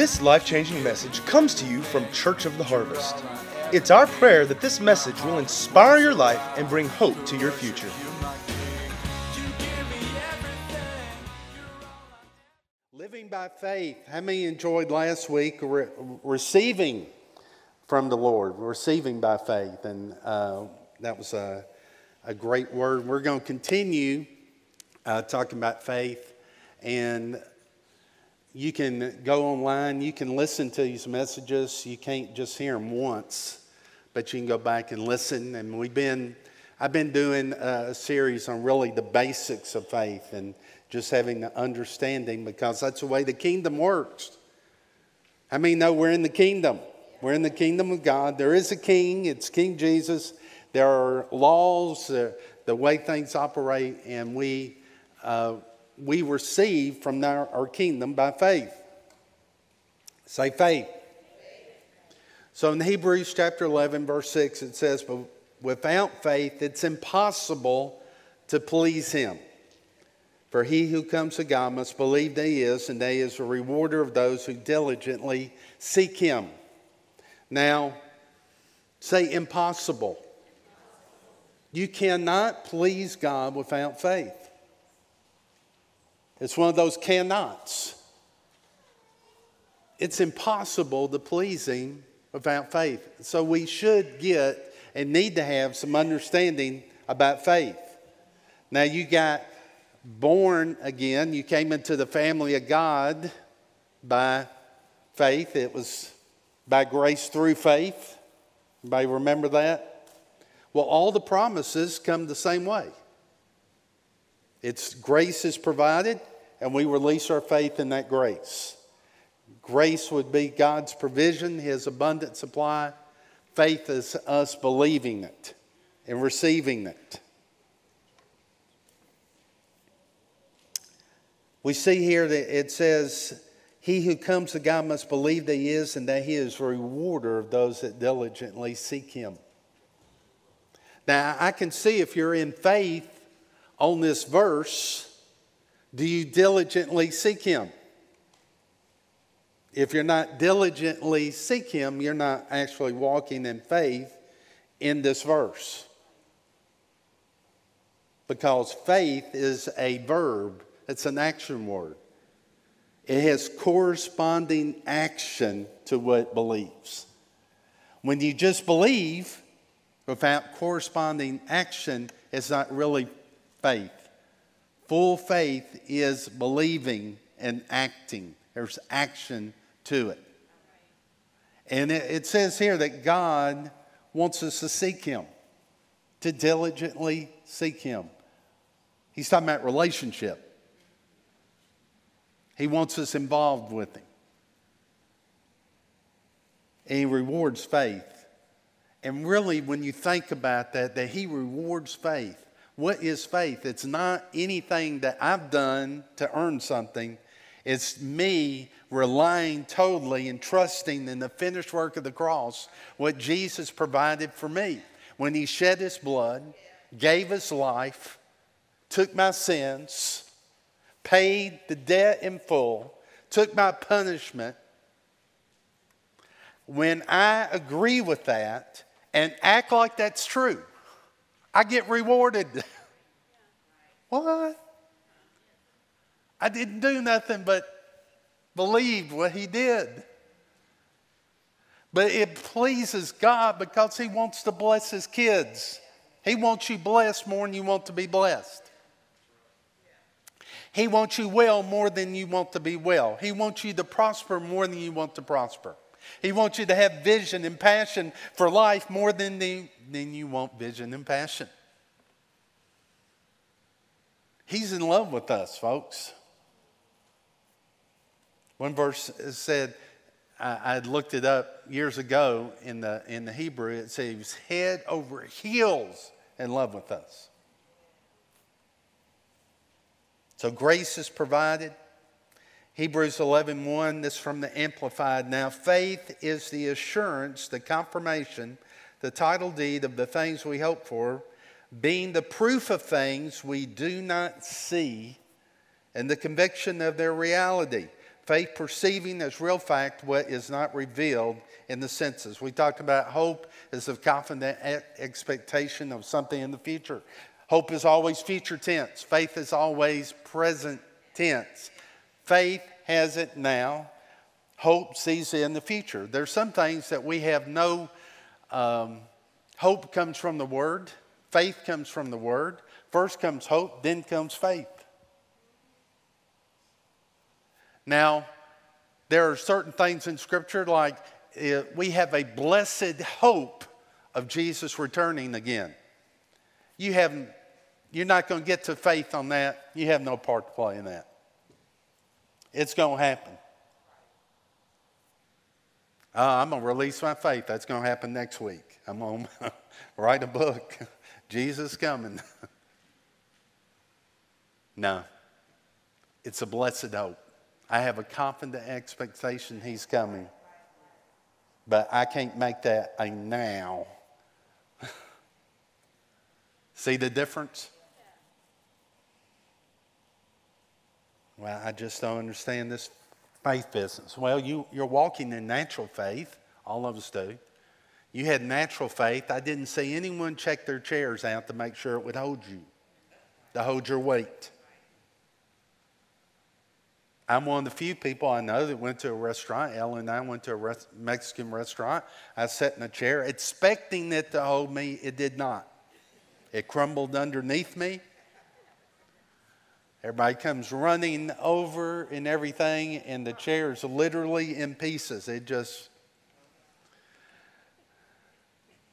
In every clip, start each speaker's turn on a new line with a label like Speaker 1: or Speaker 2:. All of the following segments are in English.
Speaker 1: This life changing message comes to you from Church of the Harvest. It's our prayer that this message will inspire your life and bring hope to your future.
Speaker 2: Living by faith. How many enjoyed last week re- receiving from the Lord, receiving by faith? And uh, that was a, a great word. We're going to continue uh, talking about faith. And you can go online, you can listen to these messages. You can't just hear them once, but you can go back and listen. And we've been, I've been doing a series on really the basics of faith and just having the understanding because that's the way the kingdom works. I mean, no, we're in the kingdom. We're in the kingdom of God. There is a king, it's King Jesus. There are laws, the way things operate, and we. Uh, we receive from our, kingdom by faith. Say faith. So in Hebrews chapter 11, verse 6, it says, But without faith, it's impossible to please him. For he who comes to God must believe that he is, and that he is a rewarder of those who diligently seek him. Now, say impossible. You cannot please God without faith. It's one of those cannots. It's impossible to please Him without faith. So we should get and need to have some understanding about faith. Now, you got born again, you came into the family of God by faith. It was by grace through faith. Anybody remember that? Well, all the promises come the same way. It's grace is provided, and we release our faith in that grace. Grace would be God's provision, His abundant supply. Faith is us believing it and receiving it. We see here that it says, He who comes to God must believe that He is and that He is a rewarder of those that diligently seek Him. Now, I can see if you're in faith on this verse, do you diligently seek Him? If you're not diligently seek Him, you're not actually walking in faith in this verse. Because faith is a verb, it's an action word. It has corresponding action to what it believes. When you just believe without corresponding action, it's not really faith. Full faith is believing and acting, there's action to it. And it, says here that God wants us to seek Him, to diligently seek Him. He's talking about relationship. He wants us involved with Him. And He rewards faith. And really, when you think about that, that He rewards faith, what is faith? It's not anything that I've done to earn something. It's me relying totally and trusting in the finished work of the cross, what Jesus provided for me. When he shed his blood, gave his life, took my sins, paid the debt in full, took my punishment. When I agree with that and act like that's true, I get rewarded. what? I didn't do nothing but believe what he did. But it pleases God because he wants to bless his kids. He wants you blessed more than you want to be blessed. He wants you well more than you want to be well. He wants you to prosper more than you want to prosper. He wants you to have vision and passion for life more than, the, than you want vision and passion. He's in love with us, folks. One verse said, I had looked it up years ago in the, in the Hebrew, it says head over heels in love with us. So grace is provided. Hebrews 11:1, 1, this from the Amplified. Now, faith is the assurance, the confirmation, the title deed of the things we hope for, being the proof of things we do not see, and the conviction of their reality. Faith perceiving as real fact what is not revealed in the senses. We talked about hope as a confident expectation of something in the future. Hope is always future tense, faith is always present tense. Faith has it now, hope sees it in the future. There's some things that we have no um, hope comes from the Word, faith comes from the Word. First comes hope, then comes faith. Now, there are certain things in Scripture like uh, we have a blessed hope of Jesus returning again. You haven't, you're not going to get to faith on that. You have no part to play in that. It's going to happen. Uh, I'm going to release my faith. That's going to happen next week. I'm going to write a book. Jesus coming. no, it's a blessed hope. I have a confident expectation He's coming. But I can't make that a now. See the difference? Well, I just don't understand this faith business. Well, you, you're walking in natural faith. All of us do. You had natural faith. I didn't see anyone check their chairs out to make sure it would hold you, to hold your weight. I'm one of the few people I know that went to a restaurant. Ellen and I went to a res- Mexican restaurant. I sat in a chair expecting it to hold me. It did not. It crumbled underneath me. Everybody comes running over and everything, and the chair is literally in pieces. It just.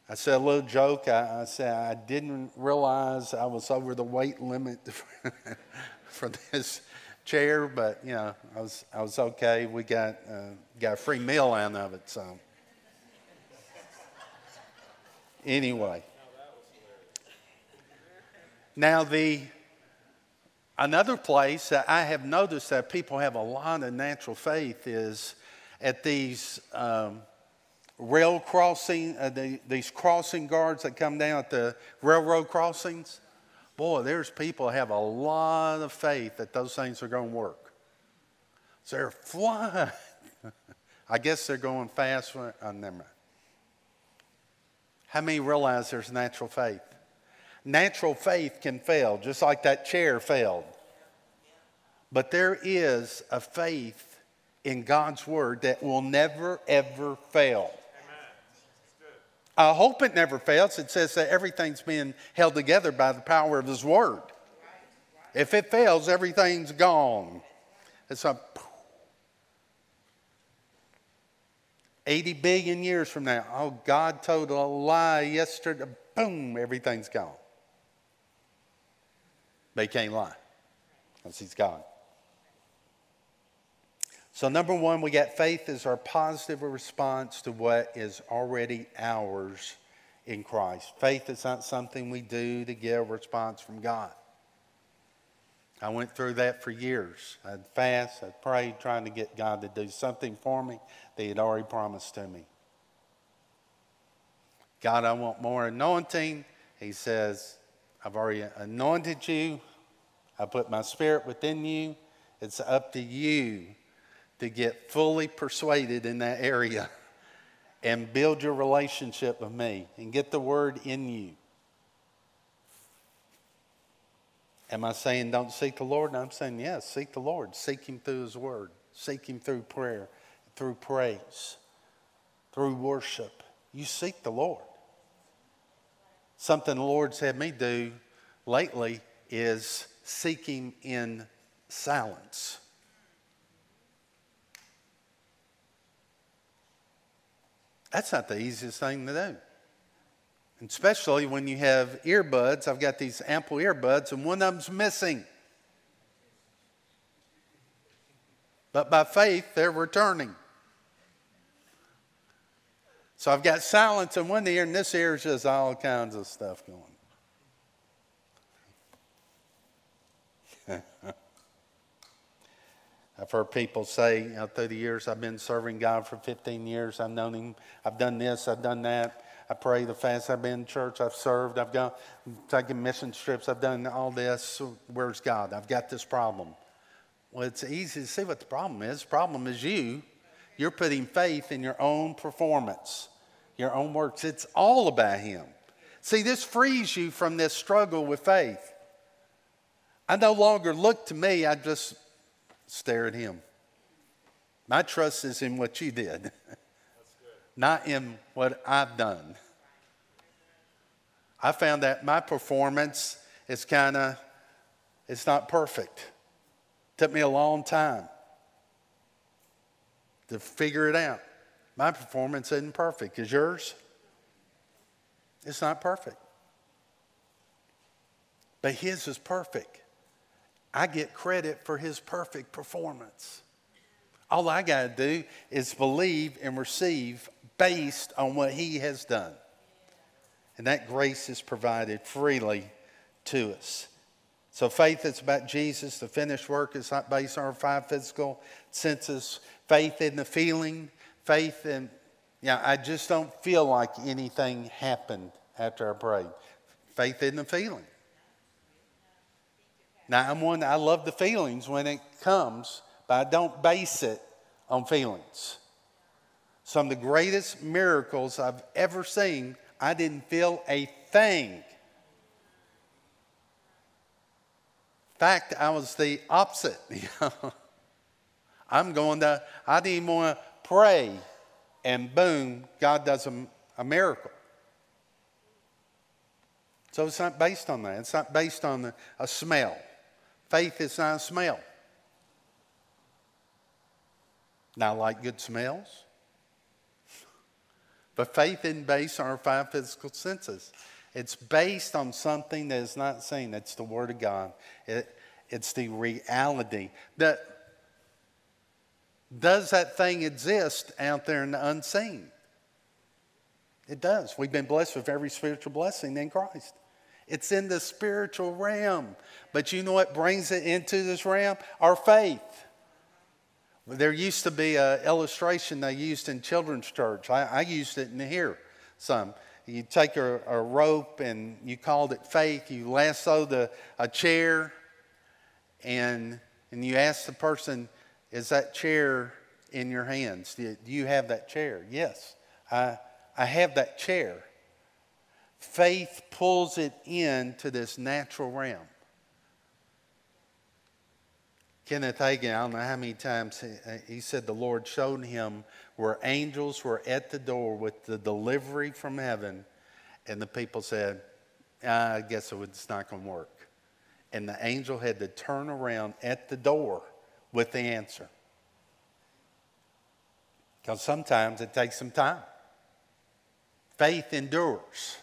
Speaker 2: I said a little joke. I, I said I didn't realize I was over the weight limit for this chair, but you know, I was I was okay. We got uh, got a free meal out of it, so anyway. Now the another place that I have noticed that people have a lot of natural faith is at these um, rail crossing, uh, the, these crossing guards that come down at the railroad crossings. Boy, there's people have a lot of faith that those things are going to work. So they're flying. I guess they're going fast. Oh, never mind. How many realize there's natural faith? Natural faith can fail, just like that chair failed. But there is a faith in God's word that will never, ever fail. I hope it never fails. It says that everything's being held together by the power of His Word. If it fails, everything's gone. It's a 80 billion years from now. Oh, God told a lie yesterday. Boom, everything's gone. They can't lie because He's God. So, number one, we got faith as our positive response to what is already ours in Christ. Faith is not something we do to get a response from God. I went through that for years. I'd fast, I'd pray, trying to get God to do something for me that He had already promised to me. God, I want more anointing. He says, I've already anointed you. I put my spirit within you. It's up to you to get fully persuaded in that area and build your relationship with me and get the word in you. Am I saying don't seek the Lord? No, I'm saying yes, seek the Lord. Seek Him through His word, seek Him through prayer, through praise, through worship. You seek the Lord. Something the Lord's had me do lately is seek Him in silence. That's not the easiest thing to do. And especially when you have earbuds. I've got these Apple earbuds, and one of them's missing. But by faith, they're returning. So I've got silence in one ear, and this ear is just all kinds of stuff going. I've heard people say you know, through the years I've been serving God for 15 years. I've known Him. I've done this. I've done that. I pray the fast. I've been in church. I've served. I've gone taken mission trips. I've done all this. Where's God? I've got this problem. Well, it's easy to see what the problem is. The problem is you. You're putting faith in your own performance, your own works. It's all about Him. See, this frees you from this struggle with faith. I no longer look to me, I just stare at Him. My trust is in what you did, not in what I've done. I found that my performance is kind of, it's not perfect. Took me a long time to figure it out. My performance isn't perfect. Is yours? It's not perfect. But his is perfect. I get credit for his perfect performance. All I got to do is believe and receive based on what he has done. And that grace is provided freely to us. So faith is about Jesus. The finished work is not based on our five physical senses. Faith in the feeling, faith in, yeah, I just don't feel like anything happened after I prayed. Faith in the feeling. Now, I'm one, I love the feelings when it comes, but I don't base it on feelings. Some of the greatest miracles I've ever seen, I didn't feel a thing. In fact, I was the opposite. I'm going to, I didn't want to pray, and boom, God does a, a miracle. So it's not based on that. It's not based on a smell. Faith is not a smell. Now, like good smells. But faith isn't based on our five physical senses. It's based on something that is not seen. It's the Word of God. It, it's the reality. That, does that thing exist out there in the unseen? It does. We've been blessed with every spiritual blessing in Christ. It's in the spiritual realm. But you know what brings it into this realm? Our faith. There used to be an illustration they used in children's church. I, I used it in here some. You take a, a, rope and you called it faith. You lassoed the, a chair and, and you ask the person, Is that chair in your hands? Do you, do you have that chair? Yes, I, I have that chair. Faith pulls it into this natural realm. Kenneth Hagin, I don't know how many times he, he, said the Lord showed him where angels were at the door with the delivery from heaven, and the people said, ah, I guess it's not going to work. And the angel had to turn around at the door with the answer. Because sometimes it takes some time. Faith endures.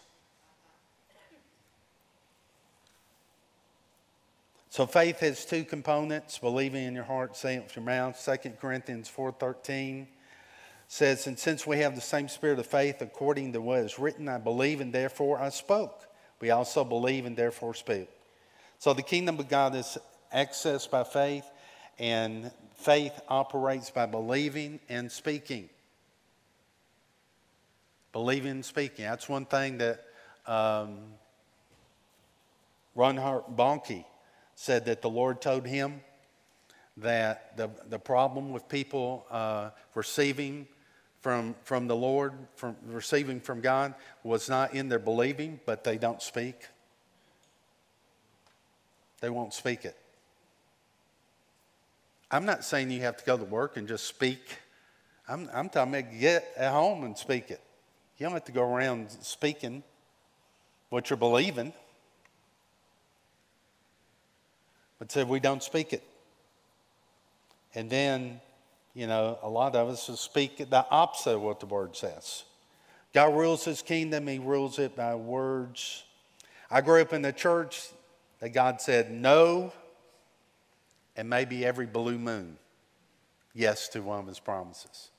Speaker 2: So faith has two components, believing in your heart, saying it with your mouth. 2 Corinthians 4.13 says, And since we have the same spirit of faith, according to what is written, I believe and therefore I spoke. We also believe and therefore speak. So the kingdom of God is accessed by faith, and faith operates by believing and speaking. Believing and speaking. That's one thing that um, Reinhard Bonnke said that the Lord told him that the, the problem with people uh, receiving from, from the Lord, from receiving from God, was not in their believing, but they don't speak. They won't speak it. I'm not saying you have to go to work and just speak. I'm, I'm talking about get at home and speak it. You don't have to go around speaking what you're believing but said we don't speak it. And then, you know, a lot of us speak the opposite of what the word says. God rules his kingdom, he rules it by words. I grew up in the church that God said no, and maybe every blue moon, yes to one of his promises.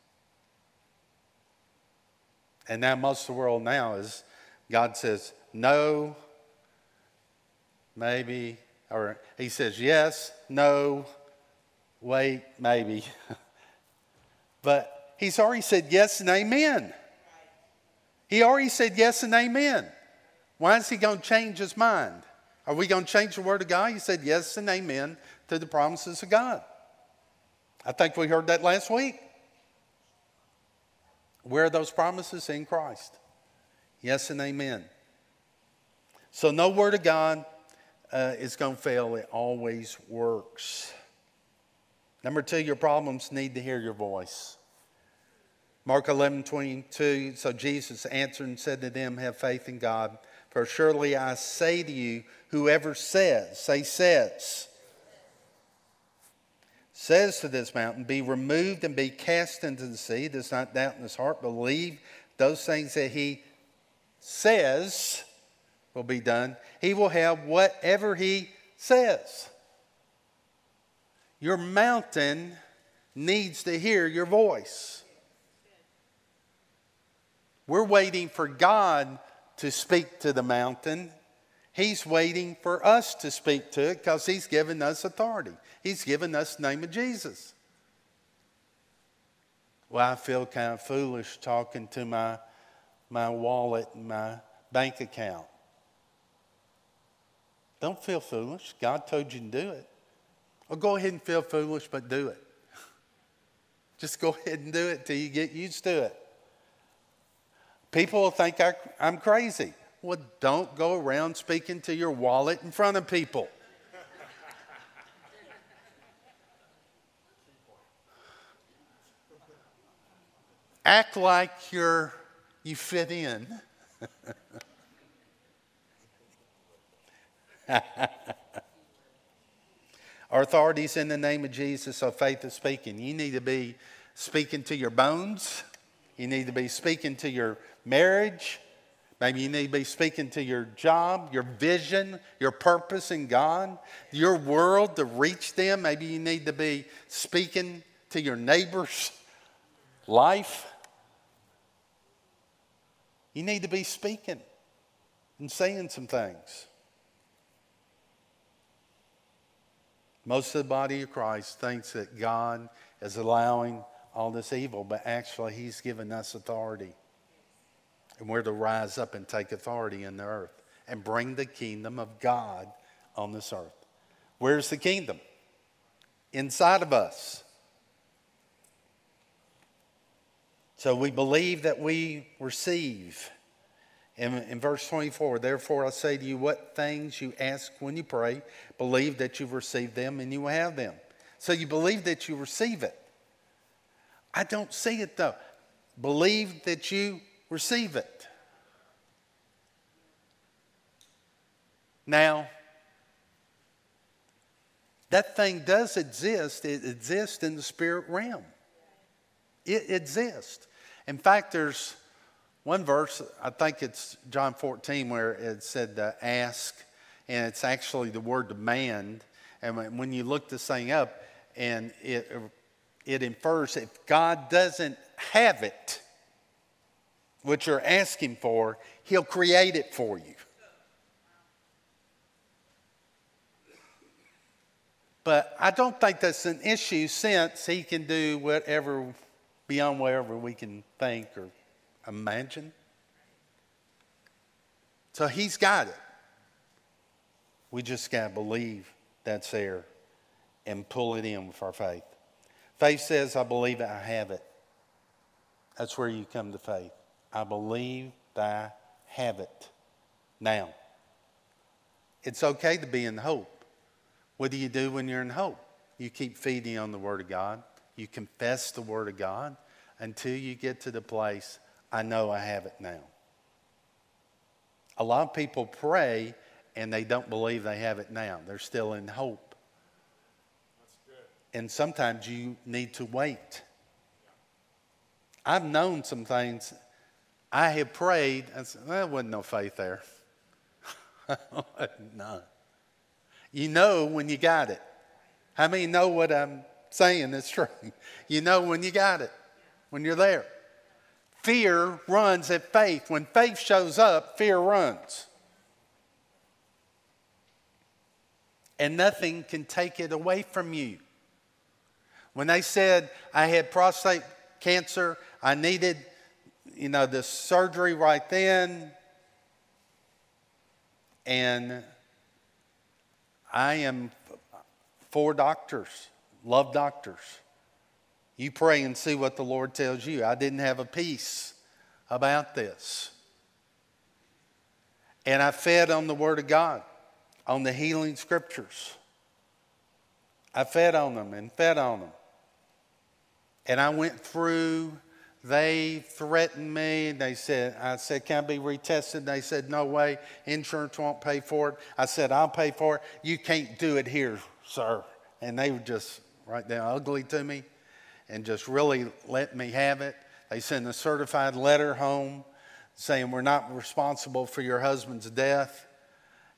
Speaker 2: And now most of the world now is God says no, maybe, or he says yes, no, wait, maybe. but he's already said yes and amen. He already said yes and amen. Why is he going to change his mind? Are we going to change the word of God? He said yes and amen to the promises of God. I think we heard that last week. Where are those promises? In Christ. Yes and amen. So, no word of God uh, is going to fail. It always works. Number two, your problems need to hear your voice. Mark 11, 22. So Jesus answered and said to them, Have faith in God. For surely I say to you, whoever says, say says, says to this mountain, Be removed and be cast into the sea, does not doubt in his heart, believe those things that he says will be done, he will have whatever he says. Your mountain needs to hear your voice. We're waiting for God to speak to the mountain. He's waiting for us to speak to it because He's given us authority. He's given us the name of Jesus. Well, I feel kind of foolish talking to my, my wallet and my bank account. Don't feel foolish. God told you to do it. Well, go ahead and feel foolish, but do it. Just go ahead and do it till you get used to it. People will think I, am crazy. Well, don't go around speaking to your wallet in front of people. Act like you're you fit in. Our authorities in the name of Jesus of faith is speaking. You need to be speaking to your bones. You need to be speaking to your marriage. Maybe you need to be speaking to your job, your vision, your purpose in God, your world to reach them. Maybe you need to be speaking to your neighbor's life. You need to be speaking and saying some things. Most of the body of Christ thinks that God is allowing all this evil, but actually, He's given us authority. And we're to rise up and take authority in the earth and bring the kingdom of God on this earth. Where's the kingdom? Inside of us. So we believe that we receive in, in verse 24, therefore I say to you, what things you ask when you pray, believe that you've received them and you will have them. So you believe that you receive it. I don't see it though. Believe that you receive it. Now, that thing does exist. It exists in the spirit realm. It exists. In fact, there's one verse, I think it's John 14, where it said ask, and it's actually the word demand. And when you look this thing up, and it, it infers if God doesn't have it, what you're asking for, He'll create it for you. But I don't think that's an issue since He can do whatever beyond whatever we can think or imagine? So he's got it. We just got to believe that's there and pull it in with our faith. Faith says, I believe I have it. That's where you come to faith. I believe that I have it. Now, it's okay to be in hope. What do you do when you're in hope? You keep feeding on the Word of God. You confess the Word of God until you get to the place I know I have it now. A lot of people pray and they don't believe they have it now. They're still in hope. And sometimes you need to wait. I've known some things. I have prayed. I said, there wasn't no faith there. None. You know when you got it. How many know what I'm saying is true? You know when you got it, when you're there. Fear runs at faith. When faith shows up, fear runs. And nothing can take it away from you. When they said I had prostate cancer, I needed, you know, this surgery right then, and I am for doctors, love doctors. You pray and see what the Lord tells you. I didn't have a peace about this. And I fed on the Word of God, on the healing scriptures. I fed on them and fed on them. And I went through, they threatened me. They said, I said, Can I be retested? They said, No way. Insurance won't pay for it. I said, I'll pay for it. You can't do it here, sir. And they were just right there ugly to me and just really let me have it. They send a certified letter home saying, We're not responsible for your husband's death.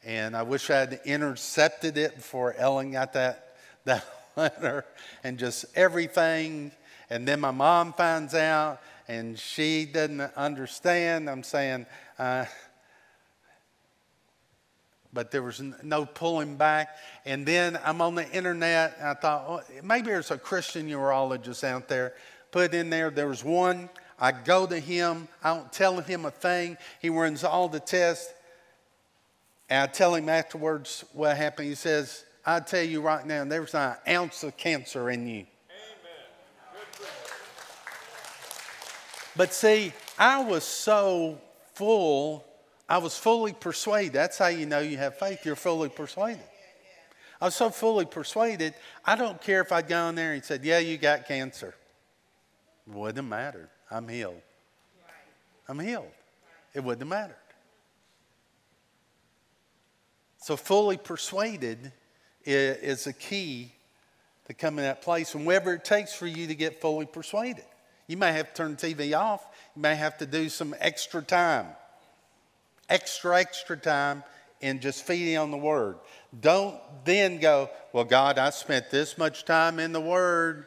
Speaker 2: And I wish I had intercepted it before Ellen got that, that letter and just everything. And then my mom finds out and she doesn't understand. I'm saying, uh, but there was no pulling back. And then I'm on the internet, and I thought, oh, maybe there's a Christian urologist out there. Put in there, there was one. I go to him, I don't tell him a thing. He runs all the tests. And I tell him afterwards what happened. He says, I tell you right now, there's not an ounce of cancer in you. But see, I was so full I was fully persuaded. That's how you know you have faith. You're fully persuaded. I was so fully persuaded, I don't care if I'd gone there and said, Yeah, you got cancer. Wouldn't have mattered. I'm healed. I'm healed. It wouldn't have mattered. So, fully persuaded is a key to come in that place, and whatever it takes for you to get fully persuaded. You may have to turn TV off, you may have to do some extra time extra, extra time in just feeding on the Word. Don't then go, Well, God, I spent this much time in the Word.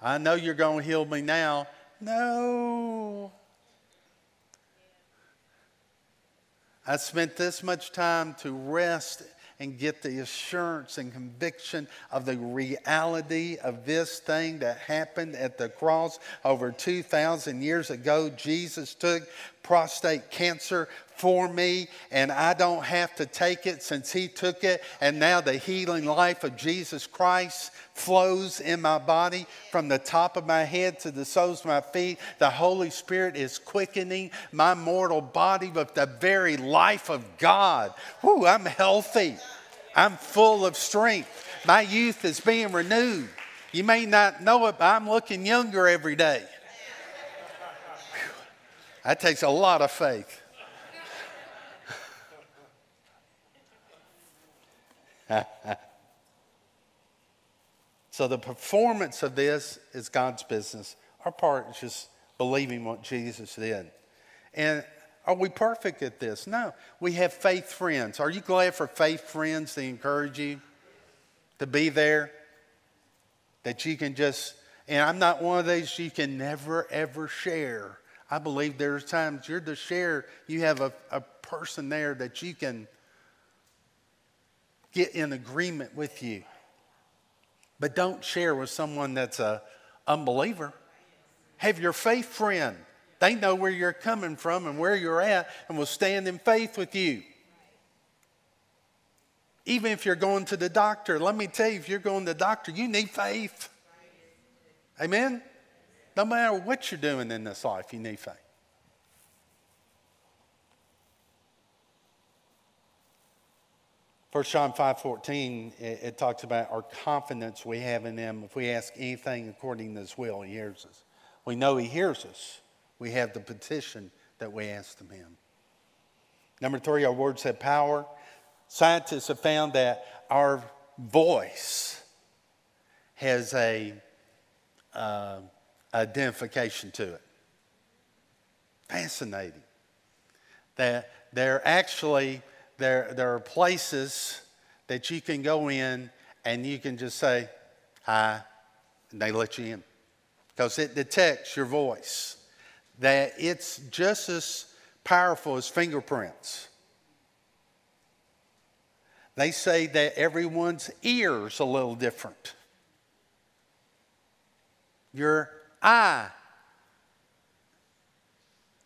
Speaker 2: I know you're going to heal me now. No. I spent this much time to rest and get the assurance and conviction of the reality of this thing that happened at the cross over 2,000 years ago. Jesus took prostate cancer for me, and I don't have to take it since He took it. And now the healing life of Jesus Christ flows in my body from the top of my head to the soles of my feet. The Holy Spirit is quickening my mortal body with the very life of God. Whoo, I'm healthy. I'm full of strength. My youth is being renewed. You may not know it, but I'm looking younger every day. That takes a lot of faith. so the performance of this is God's business. Our part is just believing what Jesus did. And are we perfect at this? No. We have faith friends. Are you glad for faith friends to encourage you to be there? That you can just, and I'm not one of these you can never ever share. I believe there's times you're the share, you have a, a person there that you can get in agreement with you. But don't share with someone that's a unbeliever. Have your faith friend. They know where you're coming from and where you're at and will stand in faith with you. Even if you're going to the doctor, let me tell you, if you're going to the doctor, you need faith. Amen? No matter what you're doing in this life, you need faith. 1 John 5.14, it, it talks about our confidence we have in him. If we ask anything according to his will, he hears us. We know he hears us. We have the petition that we asked of him. Number three, our words have power. Scientists have found that our voice has a uh, identification to it. Fascinating. That they're actually there, there are places that you can go in and you can just say, hi, and they let you in. Because it detects your voice. That it's just as powerful as fingerprints. They say that everyone's ear's a little different. Your eye,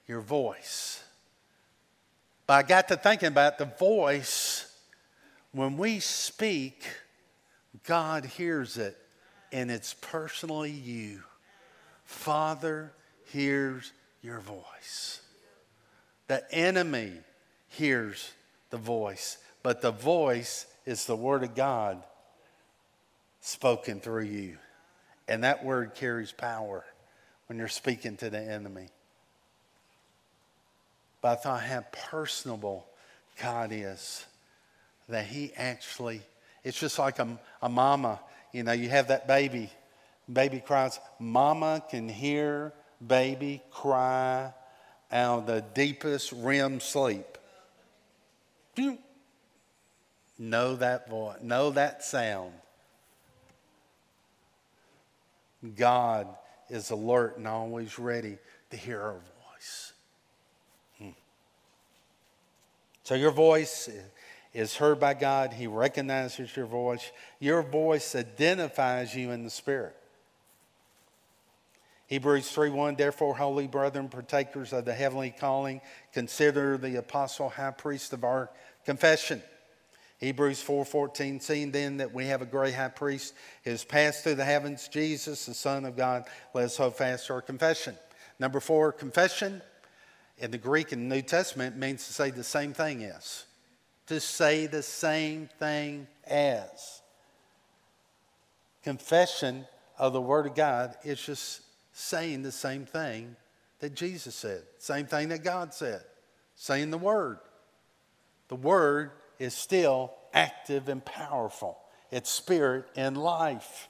Speaker 2: your voice. But I got to thinking about the voice. When we speak, God hears it, and it's personally you. Father hears your voice. The enemy hears the voice, but the voice is the Word of God spoken through you. And that word carries power when you're speaking to the enemy. But I thought how personable God is that He actually, it's just like a, a mama. You know, you have that baby, baby cries. Mama can hear baby cry out of the deepest REM sleep. Know that voice, know that sound. God is alert and always ready to hear our voice. So your voice is heard by God. He recognizes your voice. Your voice identifies you in the Spirit. Hebrews 3:1 Therefore holy brethren partakers of the heavenly calling consider the apostle high priest of our confession Hebrews 4:14 seeing then that we have a great high priest who has passed through the heavens Jesus the son of God let us hold fast our confession. Number 4 confession in the Greek and New Testament means to say the same thing as to say the same thing as confession of the word of God is just saying the same thing that Jesus said, same thing that God said, saying the word. The word is still active and powerful. It's spirit and life.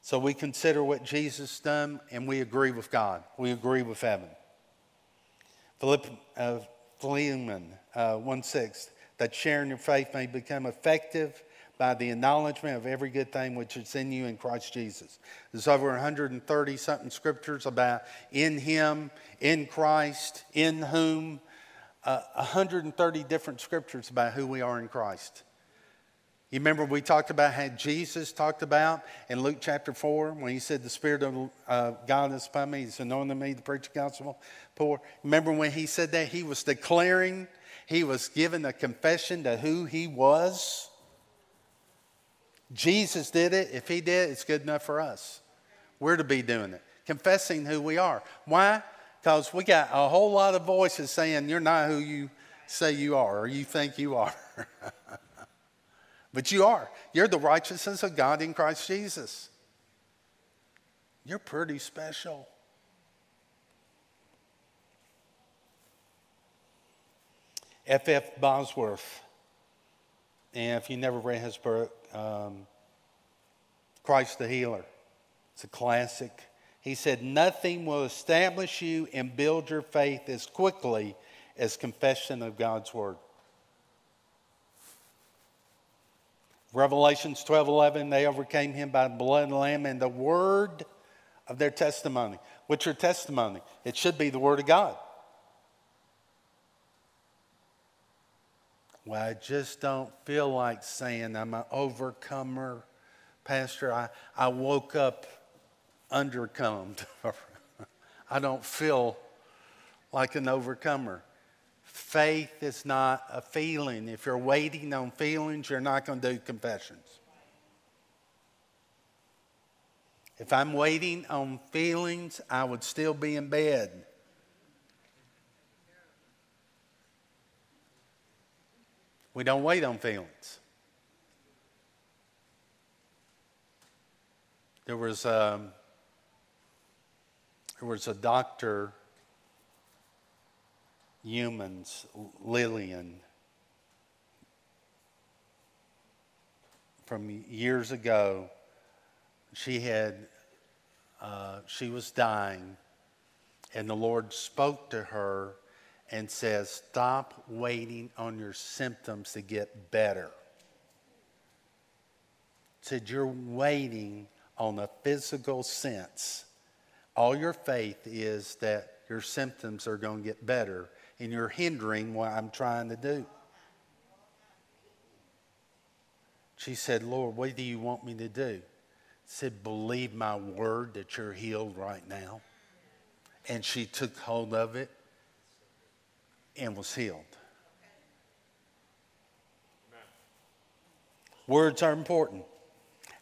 Speaker 2: So we consider what Jesus done and we agree with God. We agree with heaven. Philipp, uh, Philemon uh, 1 6, that sharing your faith may become effective by the acknowledgement of every good thing which is in you in Christ Jesus. There's over 130 something scriptures about in Him, in Christ, in whom, uh, 130 different scriptures about who we are in Christ. You remember we talked about how Jesus talked about in Luke chapter 4 when he said, The Spirit of uh, God is upon me, he's anointed me to preach the gospel poor. Remember when he said that? He was declaring, he was giving a confession to who he was. Jesus did it. If he did, it's good enough for us. We're to be doing it, confessing who we are. Why? Because we got a whole lot of voices saying you're not who you say you are or you think you are. but you are. You're the righteousness of God in Christ Jesus. You're pretty special. F. F. Bosworth, and if you never read his book, um, Christ the Healer, it's a classic. He said, Nothing will establish you and build your faith as quickly as confession of God's word. Revelations 12 11, they overcame him by the blood the Lamb and the word of their testimony. What's your testimony? It should be the word of God. Well, I just don't feel like saying I'm an overcomer. Pastor, I, I woke up undercombed. I don't feel like an overcomer. Faith is not a feeling. If you're waiting on feelings, you're not going to do confessions. If I'm waiting on feelings, I would still be in bed. We don't wait on feelings. There was a, um, there was a doctor, Yeomans, Lillian, from years ago. She had, uh, she was dying, and the Lord spoke to her and says, Stop waiting on your symptoms to get better. Said, You're waiting on a physical sense. All your faith is that your symptoms are going to get better, and you're hindering what I'm trying to do. She said, Lord, what do you want me to do? said, Believe my word that you're healed right now. And she took hold of it and was healed. Words are important.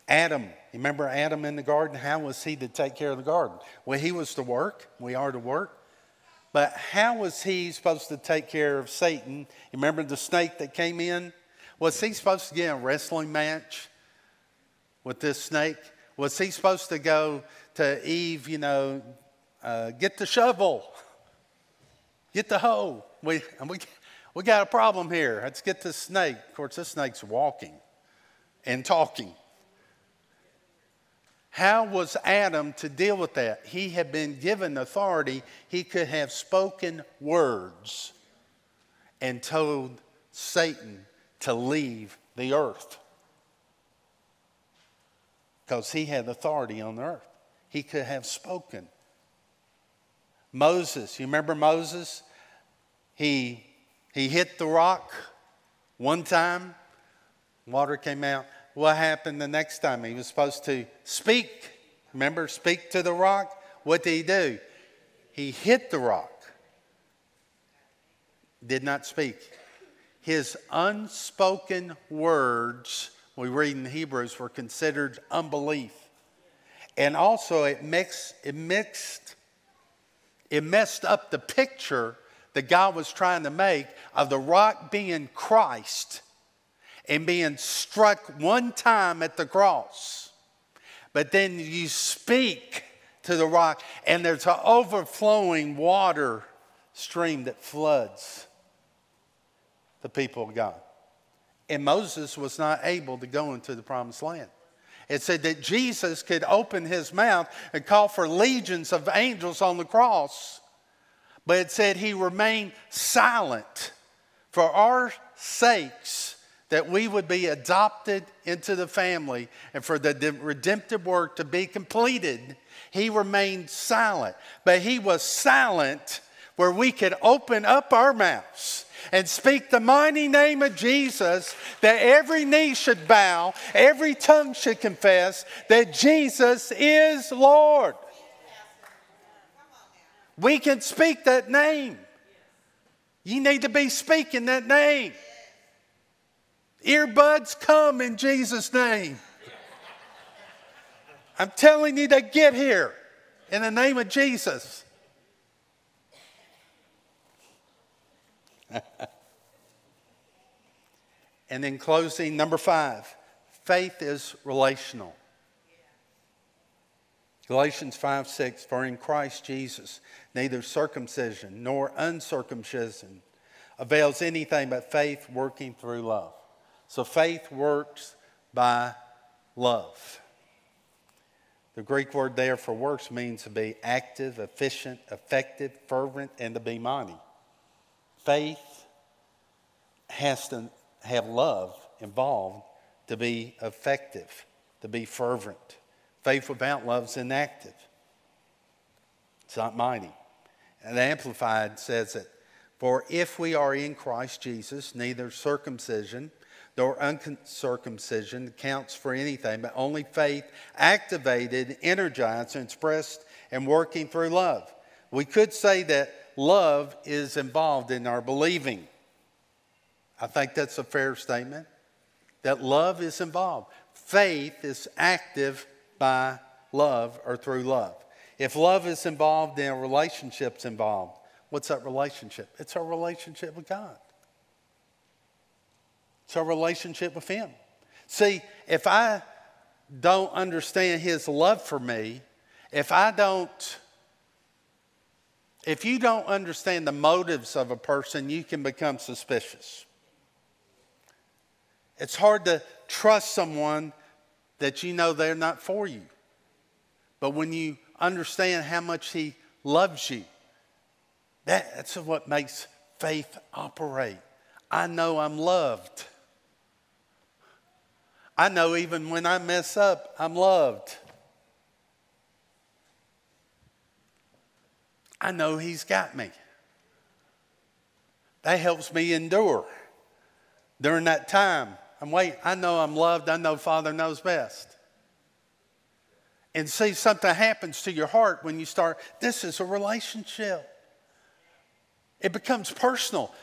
Speaker 2: Adam, remember Adam in the garden? How was he to take care of the garden? Well, he was to work. We are to work. But how was he supposed to take care of Satan? Remember the snake that came in? Was he supposed to get a wrestling match with this snake? Was he supposed to go to Eve, you know, uh, get the shovel, get the hoe? We, we, we got a problem here. Let's get this snake. Of course, this snake's walking and talking. How was Adam to deal with that? He had been given authority. He could have spoken words and told Satan to leave the earth because he had authority on the earth. He could have spoken. Moses, you remember Moses? He, he hit the rock one time, water came out. What happened the next time? He was supposed to speak. Remember, speak to the rock? What did he do? He hit the rock, did not speak. His unspoken words, we read in Hebrews, were considered unbelief. And also, it mixed, it mixed, it messed up the picture that God was trying to make of the rock being Christ and being struck one time at the cross. But then you speak to the rock, and there's an overflowing water stream that floods the people of God. And Moses was not able to go into the promised land. It said that Jesus could open his mouth and call for legions of angels on the cross, but it said he remained silent for our sakes that we would be adopted into the family and for the redemptive work to be completed, he remained silent. But he was silent where we could open up our mouths and speak the mighty name of Jesus, that every knee should bow, every tongue should confess that Jesus is Lord. We can speak that name. You need to be speaking that name. Earbuds come in Jesus' name. I'm telling you to get here in the name of Jesus. and then closing, number five faith is relational. Galatians 5 6, for in Christ Jesus, neither circumcision nor uncircumcision avails anything but faith working through love. So faith works by love. The Greek word there for works means to be active, efficient, effective, fervent, and to be mighty. Faith has to have love involved to be effective, to be fervent. Faith without love is inactive. It's not mighty. And Amplified says it For if we are in Christ Jesus, neither circumcision nor uncircumcision counts for anything, but only faith activated, energized, and expressed and working through love. We could say that love is involved in our believing. I think that's a fair statement. That love is involved. Faith is active by love or through love. If love is involved, then relationship's involved. What's that relationship? It's our relationship with God. It's our relationship with Him. See, if I don't understand His love for me, if I don't, if you don't understand the motives of a person, you can become suspicious. It's hard to trust someone that you know they're not for you. But when you understand how much He loves you, that's what makes faith operate. I know I'm loved. I know even when I mess up, I'm loved. I know He's got me. That helps me endure during that time. I'm waiting. I know I'm loved. I know Father knows best. And see, something happens to your heart when you start, this is a relationship. It becomes personal.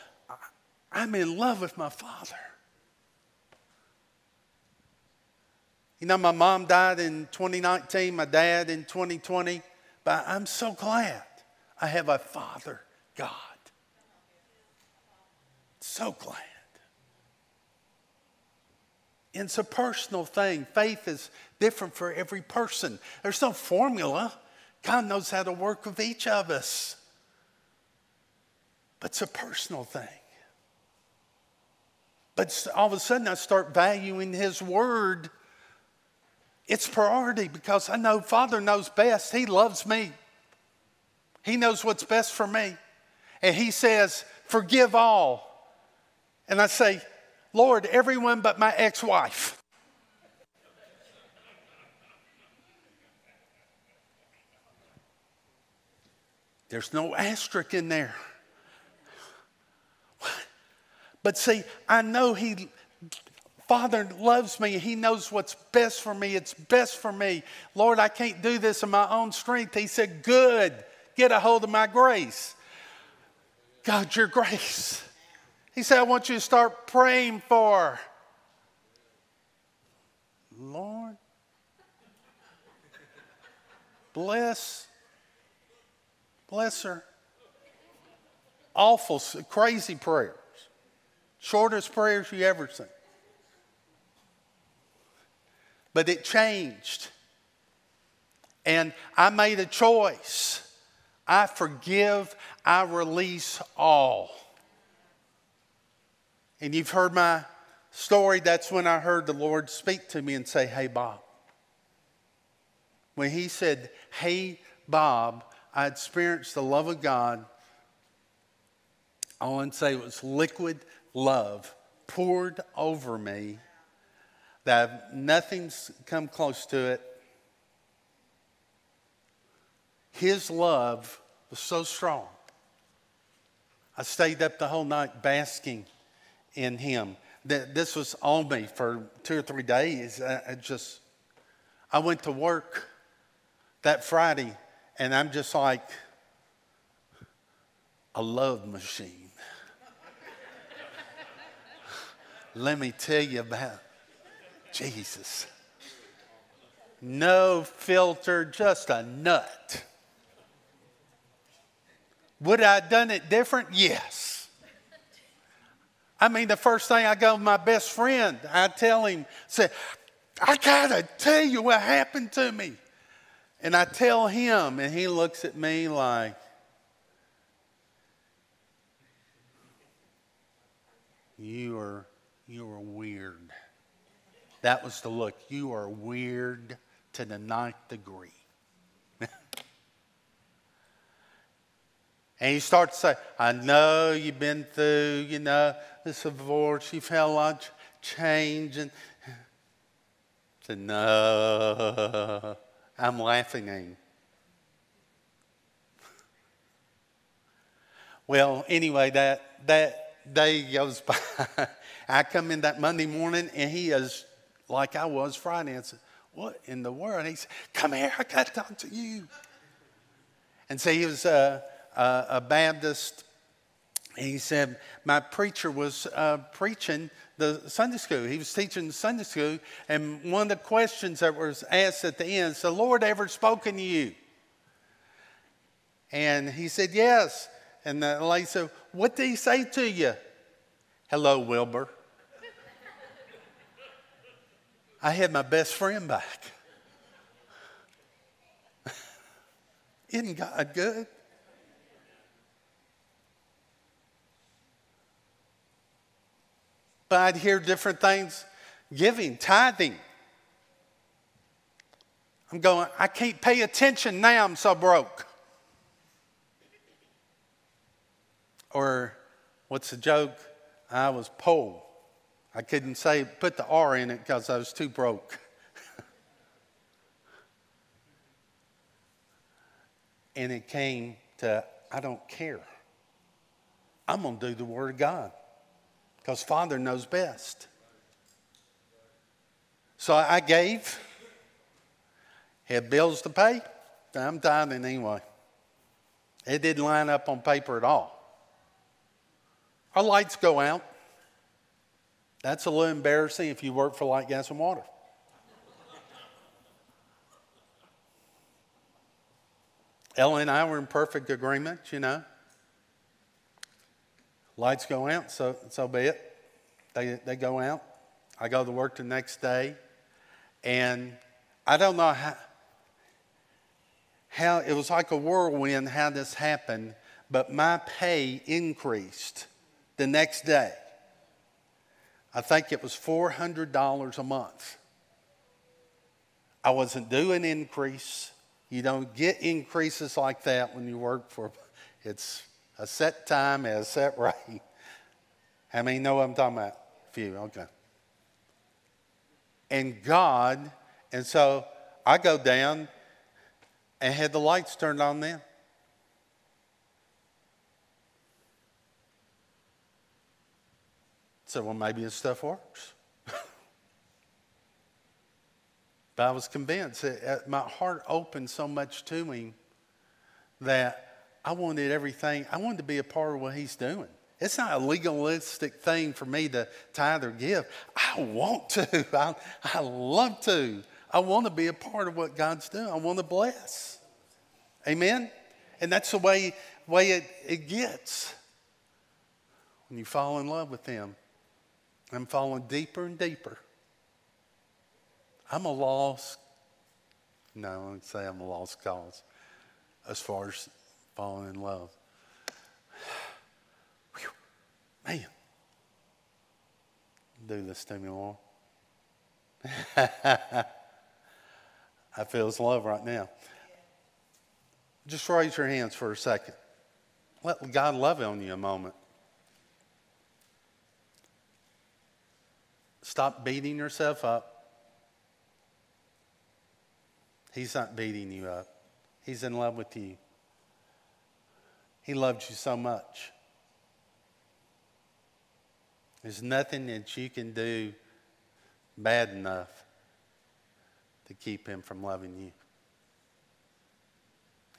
Speaker 2: I'm in love with my Father. You know, my mom died in 2019, my dad in 2020, but I'm so glad I have a Father God. So glad. It's a personal thing. Faith is different for every person. There's no formula. God knows how to work with each of us. But it's a personal thing. But all of a sudden, I start valuing His Word. It's priority because I know Father knows best. He loves me, He knows what's best for me. And He says, Forgive all. And I say, Lord, everyone but my ex wife. There's no asterisk in there. But see, I know He, Father loves me. He knows what's best for me. It's best for me. Lord, I can't do this in my own strength. He said, Good, get a hold of my grace. God, your grace. He said, I want you to start praying for. Lord, bless, bless her. Awful, crazy prayers. Shortest prayers you ever seen. But it changed. And I made a choice. I forgive, I release all. And you've heard my story. That's when I heard the Lord speak to me and say, Hey, Bob. When He said, Hey, Bob, I experienced the love of God. I want to say it was liquid love poured over me that nothing's come close to it. His love was so strong. I stayed up the whole night basking in him. This was on me for two or three days. I just, I went to work that Friday and I'm just like a love machine. Let me tell you about Jesus. No filter, just a nut. Would I have done it different? Yes. I mean, the first thing I go to my best friend, I tell him, say, I gotta tell you what happened to me. And I tell him, and he looks at me like, You are you are weird. That was the look. You are weird to the ninth degree. And he starts to say, I know you've been through, you know, this divorce, you've had a lot of change. And I said, No, I'm laughing at him. Well, anyway, that, that day goes by. I come in that Monday morning and he is like I was said, What in the world? He said, Come here, I got to talk to you. And so he was. Uh, uh, a Baptist. He said, My preacher was uh, preaching the Sunday school. He was teaching the Sunday school, and one of the questions that was asked at the end is, The Lord ever spoken to you? And he said, Yes. And the lady said, What did he say to you? Hello, Wilbur. I had my best friend back. Isn't God good? But I'd hear different things giving, tithing. I'm going, I can't pay attention now, I'm so broke. Or what's the joke? I was poor. I couldn't say, put the R in it because I was too broke. and it came to, I don't care. I'm going to do the Word of God because Father knows best. So I gave, had bills to pay. I'm tithing anyway. It didn't line up on paper at all. Our lights go out. That's a little embarrassing if you work for Light Gas and Water. Ellen and I were in perfect agreement, you know. Lights go out, so, so be it. They, they go out. I go to work the next day. And I don't know how, how it was like a whirlwind how this happened, but my pay increased the next day. I think it was $400 a month. I wasn't an increase. You don't get increases like that when you work for it's a set time at a set rate. How many know what I'm talking about? Few, okay. And God, and so I go down and had the lights turned on then. So, well, maybe this stuff works. but I was convinced that uh, my heart opened so much to me that I wanted everything, I wanted to be a part of what he's doing. It's not a legalistic thing for me to tithe or give. I want to. I, I love to. I want to be a part of what God's doing. I want to bless. Amen? And that's the way, way it, it gets when you fall in love with Him. I'm falling deeper and deeper. I'm a lost, no, I won't say I'm a lost cause as far as falling in love. Whew. Man, do this to me, Lord. I feel His love right now. Just raise your hands for a second. Let God love on you a moment. Stop beating yourself up. He's not beating you up, He's in love with you. He loved you so much. There's nothing that you can do bad enough to keep Him from loving you.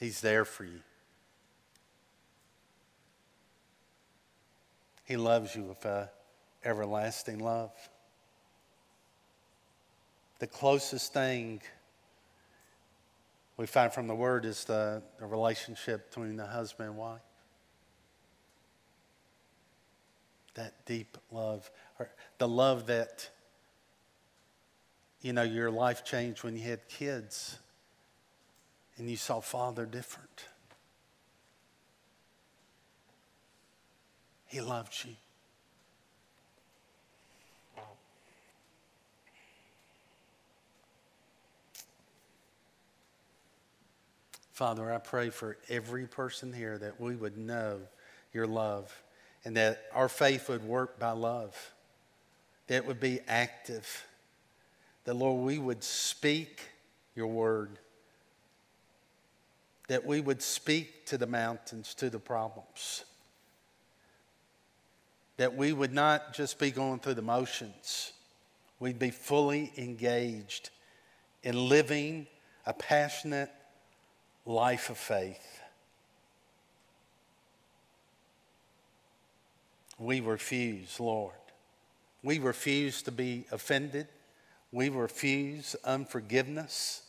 Speaker 2: He's there for you. He loves you with everlasting love. The closest thing we find from the word is the, the relationship between the husband and wife. That deep love, the love that, you know, your life changed when you had kids and you saw Father different. He loved you. Father, I pray for every person here that we would know your love and that our faith would work by love, that it would be active, that, Lord, we would speak your word, that we would speak to the mountains, to the problems, that we would not just be going through the motions, we'd be fully engaged in living a passionate, life of faith. We refuse, Lord. We refuse to be offended. We refuse unforgiveness.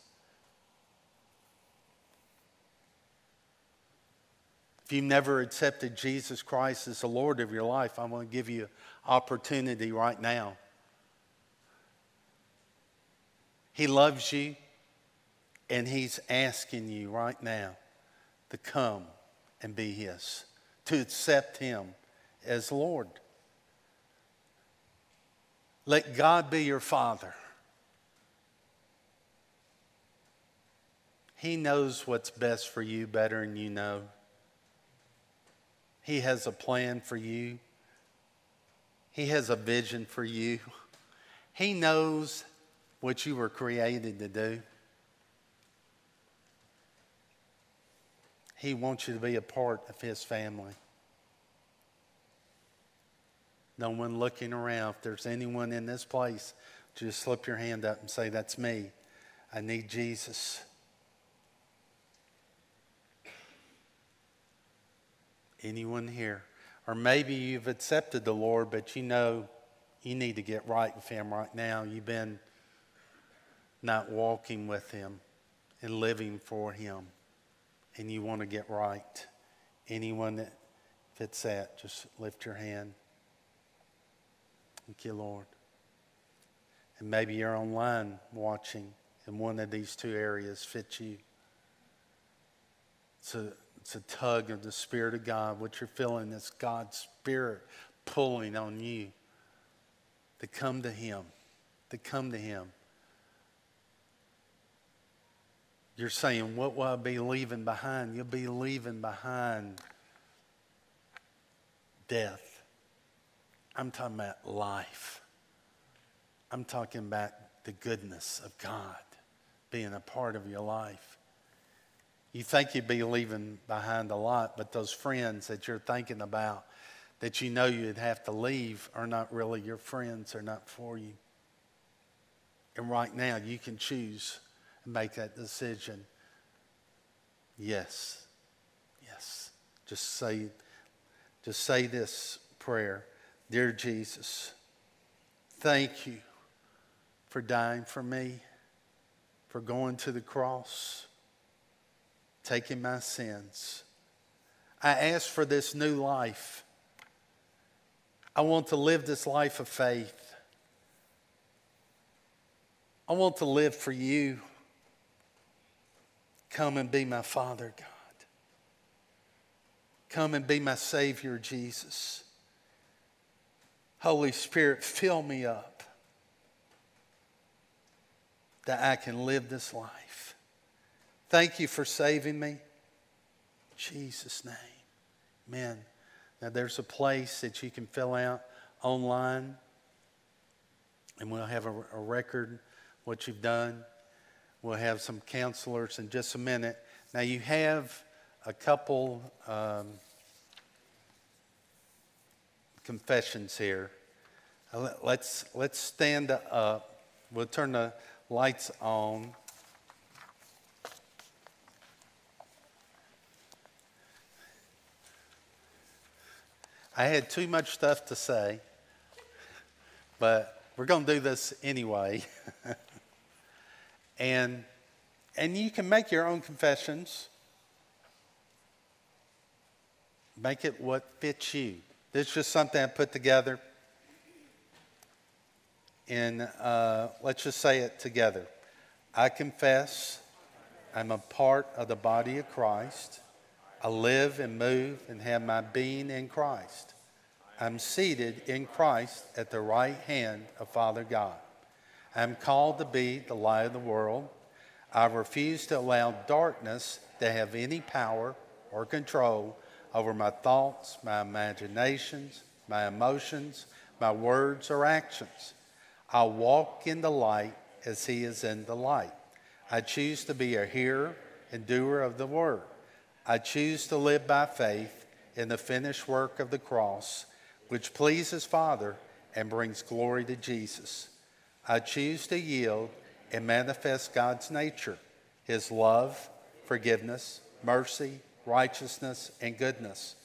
Speaker 2: If you've never accepted Jesus Christ as the Lord of your life, I want to give you opportunity right now. He loves you. And He's asking you right now to come and be His, to accept Him as Lord. Let God be your Father. He knows what's best for you better than you know. He has a plan for you. He has a vision for you. He knows what you were created to do. He wants you to be a part of His family. No one looking around. If there's anyone in this place, just slip your hand up and say, That's me. I need Jesus. Anyone here? Or maybe you've accepted the Lord, but you know you need to get right with Him right now. You've been not walking with Him and living for Him. And you want to get right. Anyone that fits that, just lift your hand. Thank you, Lord. And maybe you're online watching, and one of these two areas fits you. It's a, it's a tug of the Spirit of God. What you're feeling is God's Spirit pulling on you to come to Him, to come to Him. You're saying, What will I be leaving behind? You'll be leaving behind death. I'm talking about life. I'm talking about the goodness of God being a part of your life. You think you'd be leaving behind a lot, but those friends that you're thinking about that you know you'd have to leave are not really your friends, are not for you. And right now, you can choose make that decision. Yes, yes. Just say, just say this prayer Dear Jesus, thank you for dying for me, for going to the cross, taking my sins. I ask for this new life. I want to live this life of faith. I want to live for you. Come and be my Father, God. Come and be my Savior, Jesus. Holy Spirit, fill me up that I can live this life. Thank you for saving me. In Jesus' name. Amen. Now, there's a place that you can fill out online, and we'll have a, a record what you've done. We'll have some counselors in just a minute. Now, you have a couple um, confessions here. Uh, let's, let's stand up. We'll turn the lights on. I had too much stuff to say, but we're going to do this anyway. and, and you can make your own confessions. Make it what fits you. This is just something I put together. And uh, let's just say it together. I confess I'm a part of the body of Christ. I live and move and have my being in Christ. I'm seated in Christ at the right hand of Father God. I'm called to be the light of the world. I refuse to allow darkness to have any power or control over my thoughts, my imaginations, my emotions, my words, or actions. I walk in the light as He is in the light. I choose to be a hearer and doer of the word. I choose to live by faith in the finished work of the cross, which pleases Father and brings glory to Jesus. I choose to yield and manifest God's nature, His love, forgiveness, mercy, righteousness, and goodness.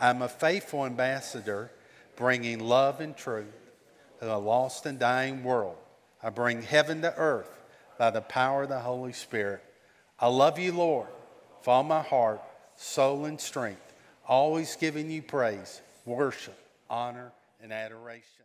Speaker 2: I'm a faithful ambassador bringing love and truth to a lost and dying world. I bring heaven to earth by the power of the Holy Spirit. I love you, Lord, with all my heart soul, and strength, always giving you praise, worship, honor, and adoration.